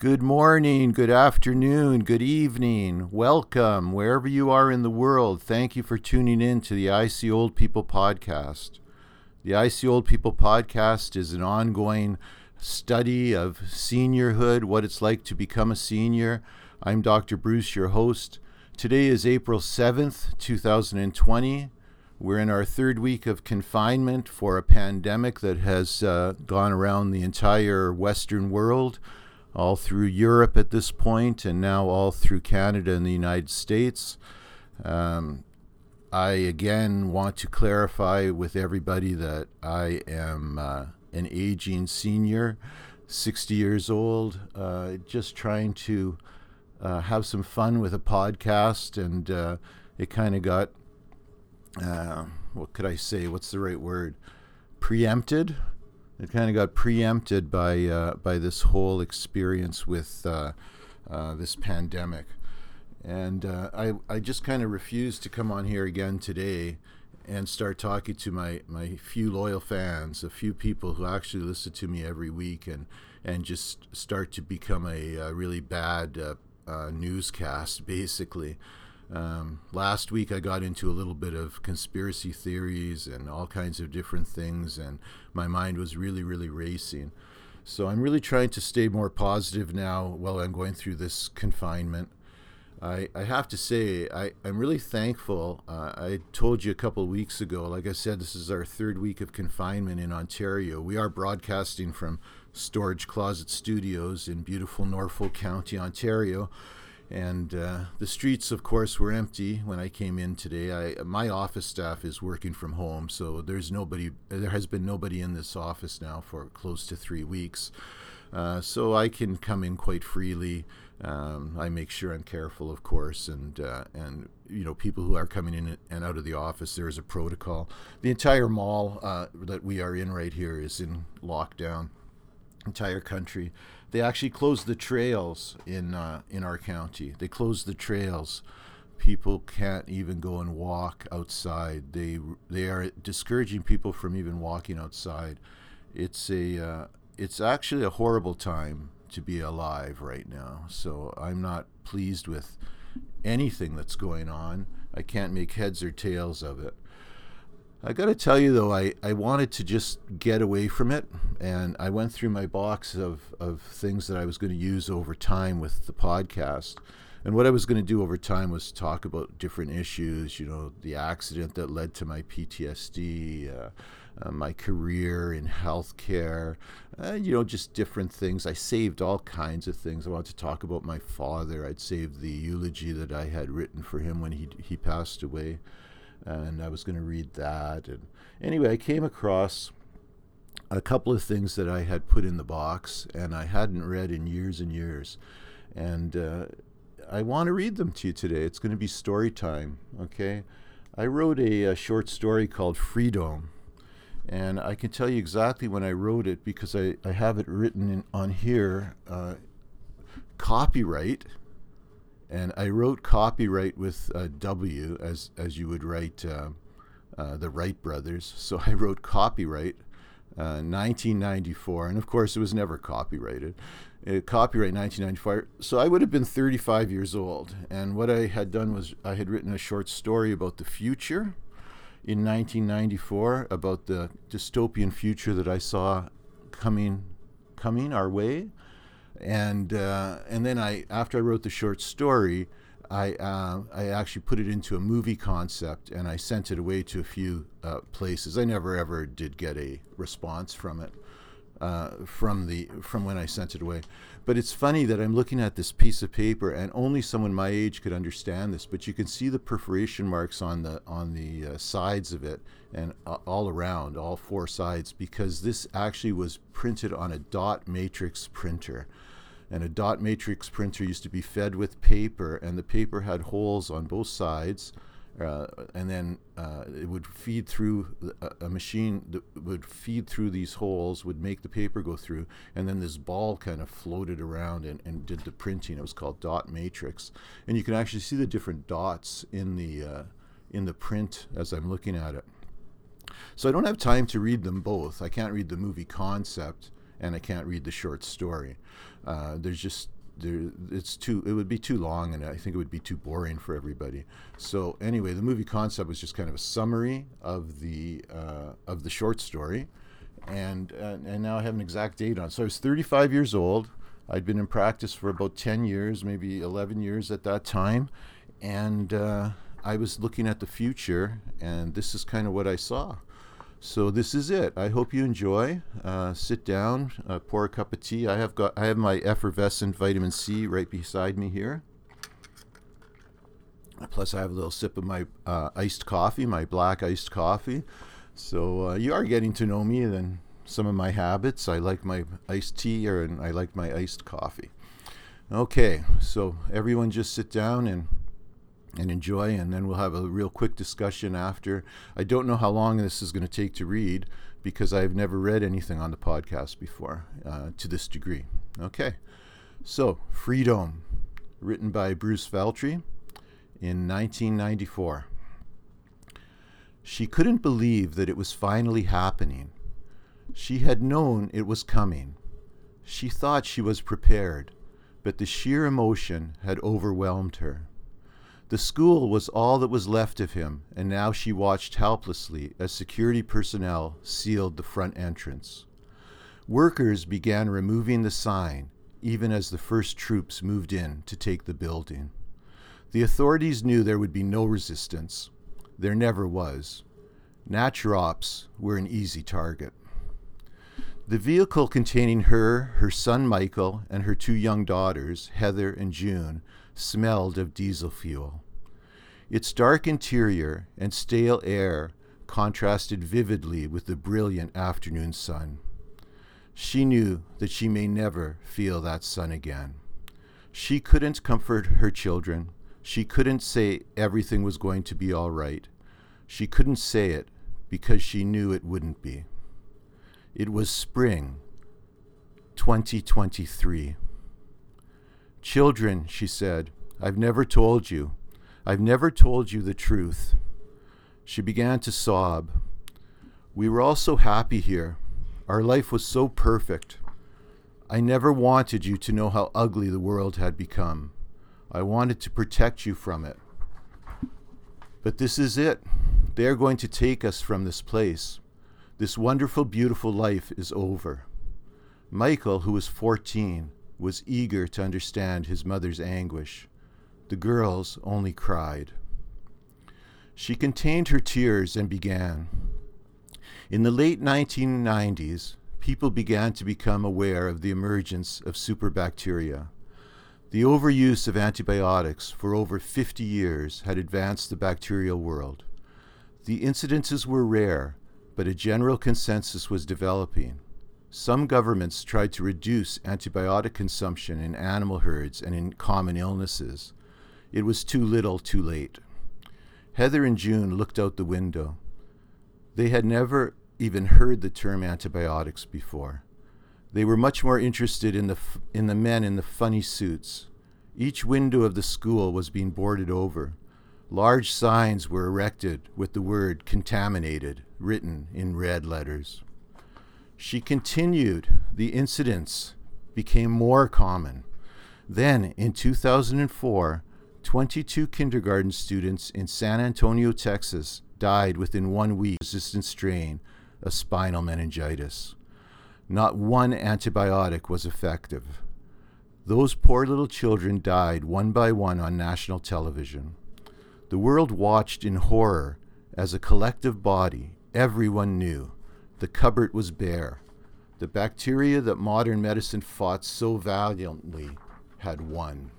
Good morning, good afternoon, good evening. Welcome wherever you are in the world. Thank you for tuning in to the I See Old People podcast. The I See Old People podcast is an ongoing study of seniorhood, what it's like to become a senior. I'm Dr. Bruce, your host. Today is April 7th, 2020. We're in our third week of confinement for a pandemic that has uh, gone around the entire Western world, all through Europe at this point, and now all through Canada and the United States. Um, I again want to clarify with everybody that I am uh, an aging senior, 60 years old, uh, just trying to uh, have some fun with a podcast, and uh, it kind of got uh, what could I say? What's the right word? Preempted. It kind of got preempted by uh, by this whole experience with uh, uh this pandemic, and uh, I I just kind of refused to come on here again today and start talking to my my few loyal fans, a few people who actually listen to me every week, and and just start to become a, a really bad uh, newscast, basically. Um, last week, I got into a little bit of conspiracy theories and all kinds of different things, and my mind was really, really racing. So I'm really trying to stay more positive now while I'm going through this confinement. I, I have to say, I, I'm really thankful. Uh, I told you a couple weeks ago, like I said, this is our third week of confinement in Ontario. We are broadcasting from Storage Closet Studios in beautiful Norfolk County, Ontario. And uh, the streets, of course, were empty when I came in today. I, my office staff is working from home, so there's nobody. There has been nobody in this office now for close to three weeks, uh, so I can come in quite freely. Um, I make sure I'm careful, of course, and uh, and you know people who are coming in and out of the office. There is a protocol. The entire mall uh, that we are in right here is in lockdown. Entire country. They actually closed the trails in uh, in our county. They closed the trails. People can't even go and walk outside. They they are discouraging people from even walking outside. It's a uh, it's actually a horrible time to be alive right now. So I'm not pleased with anything that's going on. I can't make heads or tails of it. I got to tell you though, I, I wanted to just get away from it, and I went through my box of, of things that I was going to use over time with the podcast. And what I was going to do over time was talk about different issues, you know, the accident that led to my PTSD, uh, uh, my career in healthcare, uh, you know, just different things. I saved all kinds of things. I wanted to talk about my father. I'd saved the eulogy that I had written for him when he, he passed away and I was going to read that. And anyway, I came across a couple of things that I had put in the box and I hadn't read in years and years. And uh, I want to read them to you today. It's going to be story time, okay? I wrote a, a, short story called Freedome. And I can tell you exactly when I wrote it because I, I have it written in, on here. Uh, copyright and I wrote copyright with a W as as you would write uh, uh, the Wright brothers. So I wrote copyright, uh, 1994, and of course it was never copyrighted. Uh, copyright 1994. So I would have been 35 years old, and what I had done was I had written a short story about the future in 1994 about the dystopian future that I saw coming coming our way and uh, and then I after I wrote the short story, I uh, I actually put it into a movie concept and I sent it away to a few uh, places. I never ever did get a response from it uh, from the from when I sent it away. But it's funny that I'm looking at this piece of paper and only someone my age could understand this. But you can see the perforation marks on the on the uh, sides of it and all around, all four sides, because this actually was printed on a dot matrix printer and a dot matrix printer used to be fed with paper, and the paper had holes on both sides. Uh, and then uh, it would feed through a, a, machine that would feed through these holes, would make the paper go through, and then this ball kind of floated around and, and did the printing. It was called dot matrix, and you can actually see the different dots in the uh, in the print as I'm looking at it. So I don't have time to read them both. I can't read the movie concept and I can't read the short story. Uh, there's just there, it's too it would be too long and i think it would be too boring for everybody. So anyway the movie concept was just kind of a summary of the uh, of the short story and uh, and now i have an exact date on it. so i was 35 years old. I'd been in practice for about 10 years maybe 11 years at that time. And uh, i was looking at the future and this is kind of what i saw so this is it. I hope you enjoy. Uh, sit down, uh, pour a cup of tea. I have got I have my effervescent vitamin C right beside me here. Plus, I have a little sip of my uh, iced coffee, my black iced coffee. So uh, you are getting to know me and some of my habits. I like my iced tea, or and I like my iced coffee. Okay, so everyone just sit down and and enjoy, and then we'll have a real quick discussion after. I don't know how long this is going to take to read because I've never read anything on the podcast before uh, to this degree. Okay, so Freedome, written by Bruce Veltri in 1994. She couldn't believe that it was finally happening. She had known it was coming. She thought she was prepared, but the sheer emotion had overwhelmed her. The school was all that was left of him, and now she watched helplessly as security personnel sealed the front entrance. Workers began removing the sign, even as the first troops moved in to take the building. The authorities knew there would be no resistance. There never was. Naturops were an easy target. The vehicle containing her, her son Michael, and her two young daughters, Heather and June, smelled of diesel fuel. Its dark interior and stale air contrasted vividly with the brilliant afternoon sun. She knew that she may never feel that sun again. She couldn't comfort her children. She couldn't say everything was going to be all right. She couldn't say it because she knew it wouldn't be. It was spring 2023. Children, she said, I've never told you. I've never told you the truth. She began to sob. We were all so happy here. Our life was so perfect. I never wanted you to know how ugly the world had become. I wanted to protect you from it. But this is it. They are going to take us from this place. This wonderful, beautiful life is over. Michael, who was 14, was eager to understand his mother's anguish. The girls only cried. She contained her tears and began. In the late 1990s, people began to become aware of the emergence of superbacteria. The overuse of antibiotics for over 50 years had advanced the bacterial world. The incidences were rare, but a general consensus was developing. Some governments tried to reduce antibiotic consumption in animal herds and in common illnesses. It was too little, too late. Heather and June looked out the window. They had never even heard the term antibiotics before. They were much more interested in the, f- in the men in the funny suits. Each window of the school was being boarded over. Large signs were erected with the word contaminated written in red letters. She continued. The incidents became more common. Then, in 2004, 22 kindergarten students in San Antonio, Texas died within one week of resistant strain of spinal meningitis. Not one antibiotic was effective. Those poor little children died one by one on national television. The world watched in horror as a collective body. Everyone knew the cupboard was bare. The bacteria that modern medicine fought so valiantly had won.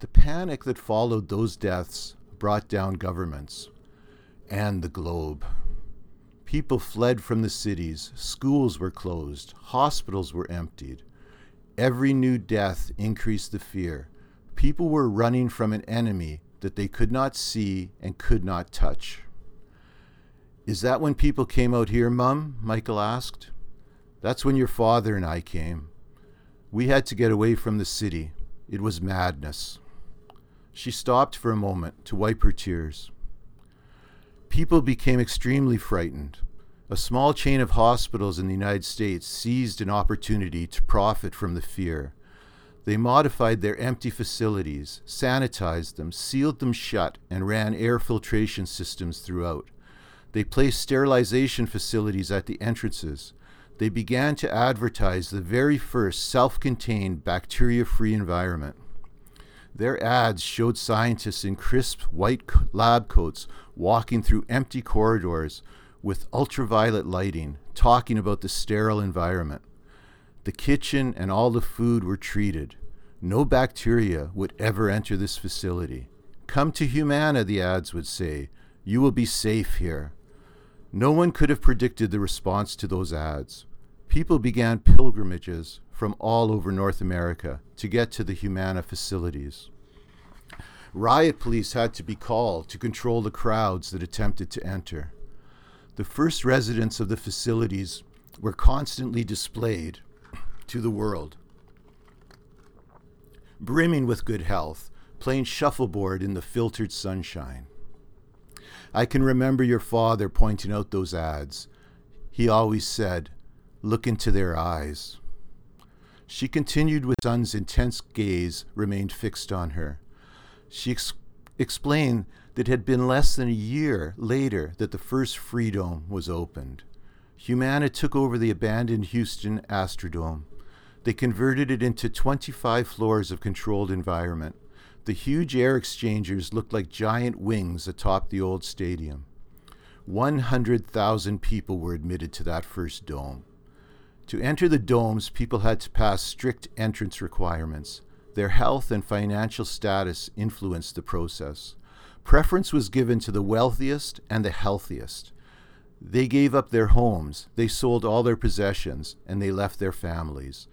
The panic that followed those deaths brought down governments and the globe. People fled from the cities, schools were closed, hospitals were emptied. Every new death increased the fear. People were running from an enemy that they could not see and could not touch. Is that when people came out here, Mum? Michael asked. That's when your father and I came. We had to get away from the city. It was madness. She stopped for a moment to wipe her tears. People became extremely frightened. A small chain of hospitals in the United States seized an opportunity to profit from the fear. They modified their empty facilities, sanitized them, sealed them shut, and ran air filtration systems throughout. They placed sterilization facilities at the entrances. They began to advertise the very first self contained bacteria free environment. Their ads showed scientists in crisp white lab coats walking through empty corridors with ultraviolet lighting, talking about the sterile environment. The kitchen and all the food were treated. No bacteria would ever enter this facility. Come to Humana, the ads would say. You will be safe here. No one could have predicted the response to those ads. People began pilgrimages from all over North America to get to the Humana facilities. Riot police had to be called to control the crowds that attempted to enter. The first residents of the facilities were constantly displayed to the world, brimming with good health, playing shuffleboard in the filtered sunshine. I can remember your father pointing out those ads. He always said, Look into their eyes. She continued with son's intense gaze remained fixed on her. She ex- explained that it had been less than a year later that the first Freedome was opened. Humana took over the abandoned Houston Astrodome. They converted it into 25 floors of controlled environment. The huge air exchangers looked like giant wings atop the old stadium. 100,000 people were admitted to that first dome. To enter the domes, people had to pass strict entrance requirements. Their health and financial status influenced the process. Preference was given to the wealthiest and the healthiest. They gave up their homes, they sold all their possessions, and they left their families.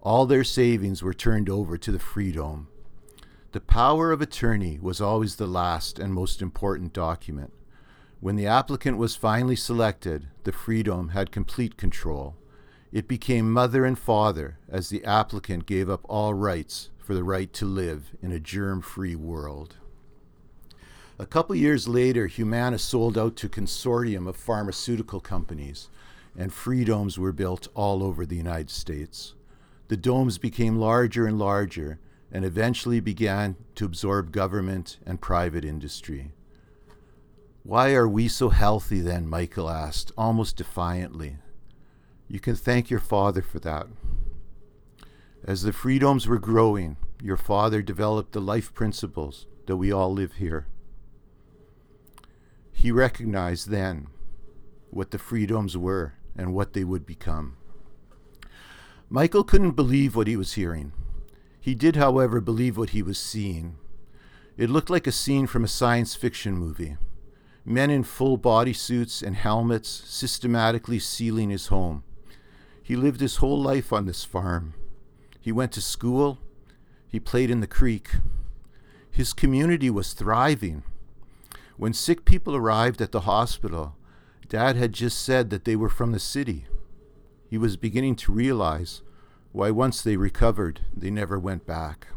All their savings were turned over to the Freedome. The power of attorney was always the last and most important document. When the applicant was finally selected, the Freedome had complete control. It became mother and father as the applicant gave up all rights for the right to live in a germ free world. A couple years later, Humana sold out to consortium of pharmaceutical companies, and Freedomes were built all over the United States. The domes became larger and larger and eventually began to absorb government and private industry. Why are we so healthy then? Michael asked, almost defiantly. You can thank your father for that. As the Freedomes were growing, your father developed the life principles that we all live here. He recognized then what the Freedomes were and what they would become. Michael couldn't believe what he was hearing. He did, however, believe what he was seeing. It looked like a scene from a science fiction movie. Men in full body suits and helmets systematically sealing his home. He lived his whole life on this farm. He went to school. He played in the creek. His community was thriving. When sick people arrived at the hospital, Dad had just said that they were from the city. He was beginning to realize why, once they recovered, they never went back.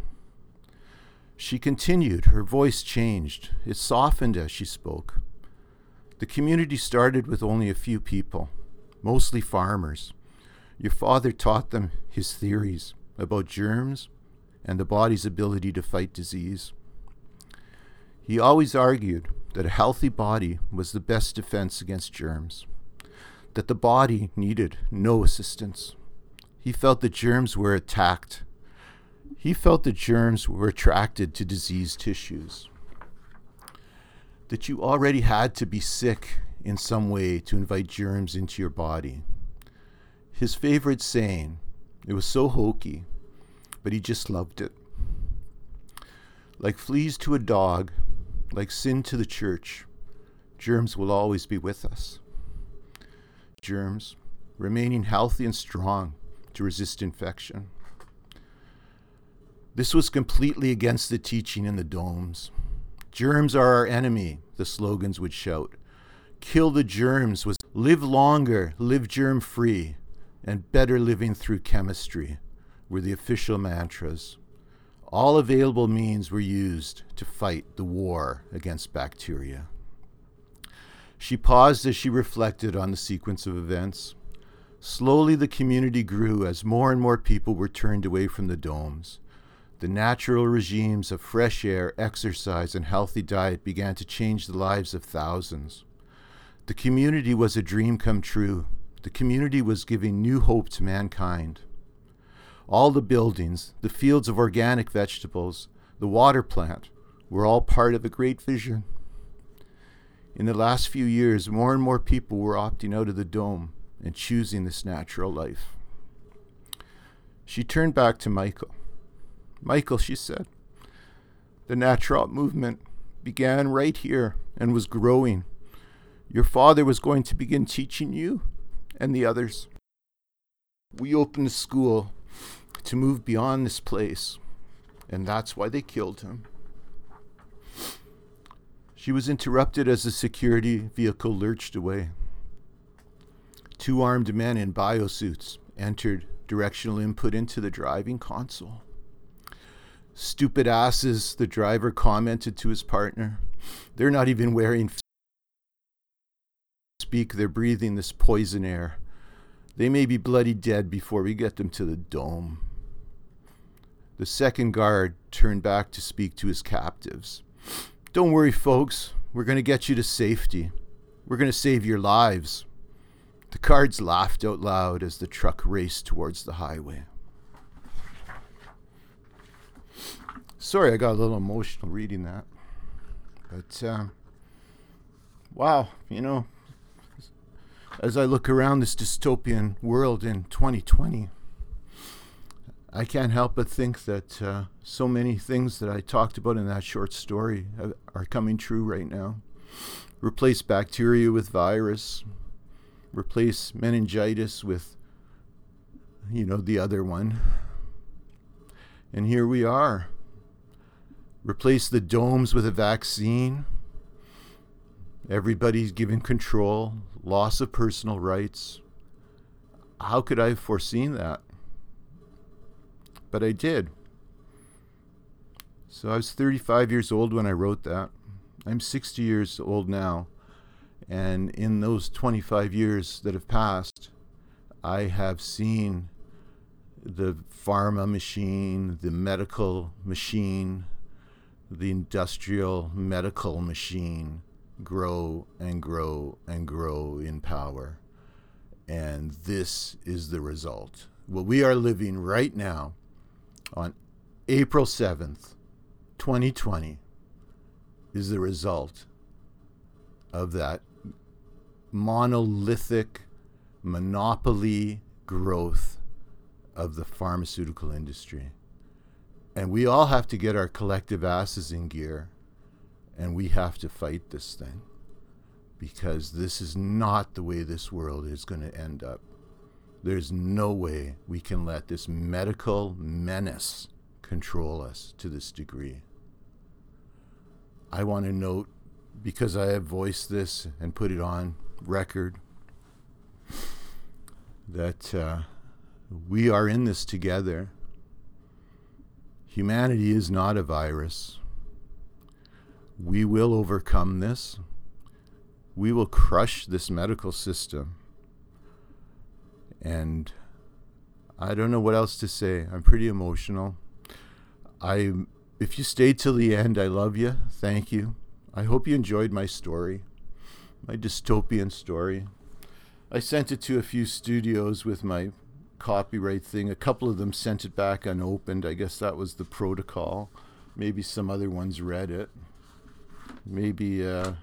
She continued. Her voice changed. It softened as she spoke. The community started with only a few people, mostly farmers. Your father taught them his theories about germs and the body's ability to fight disease. He always argued that a healthy body was the best defense against germs, that the body needed no assistance. He felt the germs were attacked. He felt the germs were attracted to diseased tissues. That you already had to be sick in some way to invite germs into your body. His favorite saying, it was so hokey, but he just loved it. Like fleas to a dog, like sin to the church, germs will always be with us. Germs remaining healthy and strong to resist infection. This was completely against the teaching in the domes. Germs are our enemy, the slogans would shout. Kill the germs was live longer, live germ free, and better living through chemistry were the official mantras. All available means were used to fight the war against bacteria. She paused as she reflected on the sequence of events. Slowly, the community grew as more and more people were turned away from the domes. The natural regimes of fresh air, exercise, and healthy diet began to change the lives of thousands. The community was a dream come true. The community was giving new hope to mankind. All the buildings, the fields of organic vegetables, the water plant were all part of a great vision. In the last few years, more and more people were opting out of the dome and choosing this natural life. She turned back to Michael. Michael, she said, the natural movement began right here and was growing. Your father was going to begin teaching you and the others. We opened a school to move beyond this place, and that's why they killed him. She was interrupted as the security vehicle lurched away. Two armed men in biosuits entered directional input into the driving console. Stupid asses, the driver commented to his partner. They're not even wearing speak, they're breathing this poison air. They may be bloody dead before we get them to the dome. The second guard turned back to speak to his captives. Don't worry, folks. We're going to get you to safety. We're going to save your lives. The guards laughed out loud as the truck raced towards the highway. Sorry, I got a little emotional reading that. But, uh, wow, you know, as I look around this dystopian world in 2020, I can't help but think that uh, so many things that I talked about in that short story are coming true right now. Replace bacteria with virus, replace meningitis with, you know, the other one. And here we are. Replace the domes with a vaccine. Everybody's given control, loss of personal rights. How could I have foreseen that? But I did. So I was 35 years old when I wrote that. I'm 60 years old now. And in those 25 years that have passed, I have seen the pharma machine, the medical machine, the industrial medical machine grow and grow and grow in power. And this is the result. What we are living right now on April 7th, 2020, is the result of that monolithic monopoly growth of the pharmaceutical industry. And we all have to get our collective asses in gear and we have to fight this thing because this is not the way this world is going to end up. There's no way we can let this medical menace control us to this degree. I want to note, because I have voiced this and put it on record that uh, we are in this together. Humanity is not a virus. We will overcome this. We will crush this medical system. And I don't know what else to say. I'm pretty emotional. I if you stayed till the end, I love you. Thank you. I hope you enjoyed my story my dystopian story. I sent it to a few studios with my copyright thing. A couple of them sent it back unopened. I guess that was the protocol. Maybe some other ones read it. Maybe uh,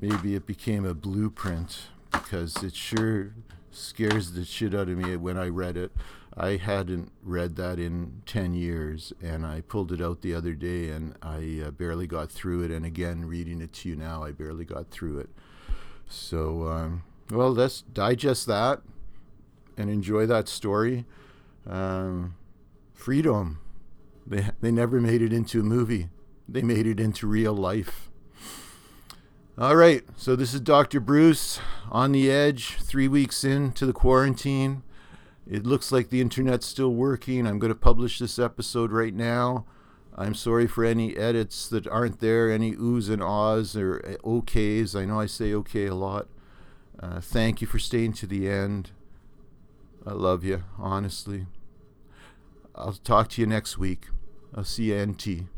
maybe it became a blueprint because it sure scares the shit out of me when I read it. I hadn't read that in 10 years, and I pulled it out the other day and I uh, barely got through it. And again, reading it to you now, I barely got through it. So, um, well, let's digest that and enjoy that story. Um, Freedome. They, they never made it into a movie, they made it into real life. All right, so this is Dr. Bruce on the edge, three weeks into the quarantine. It looks like the internet's still working. I'm going to publish this episode right now. I'm sorry for any edits that aren't there, any oohs and ahs or okays. I know I say okay a lot. Uh, thank you for staying to the end. I love you, honestly. I'll talk to you next week. I'll see you, NT.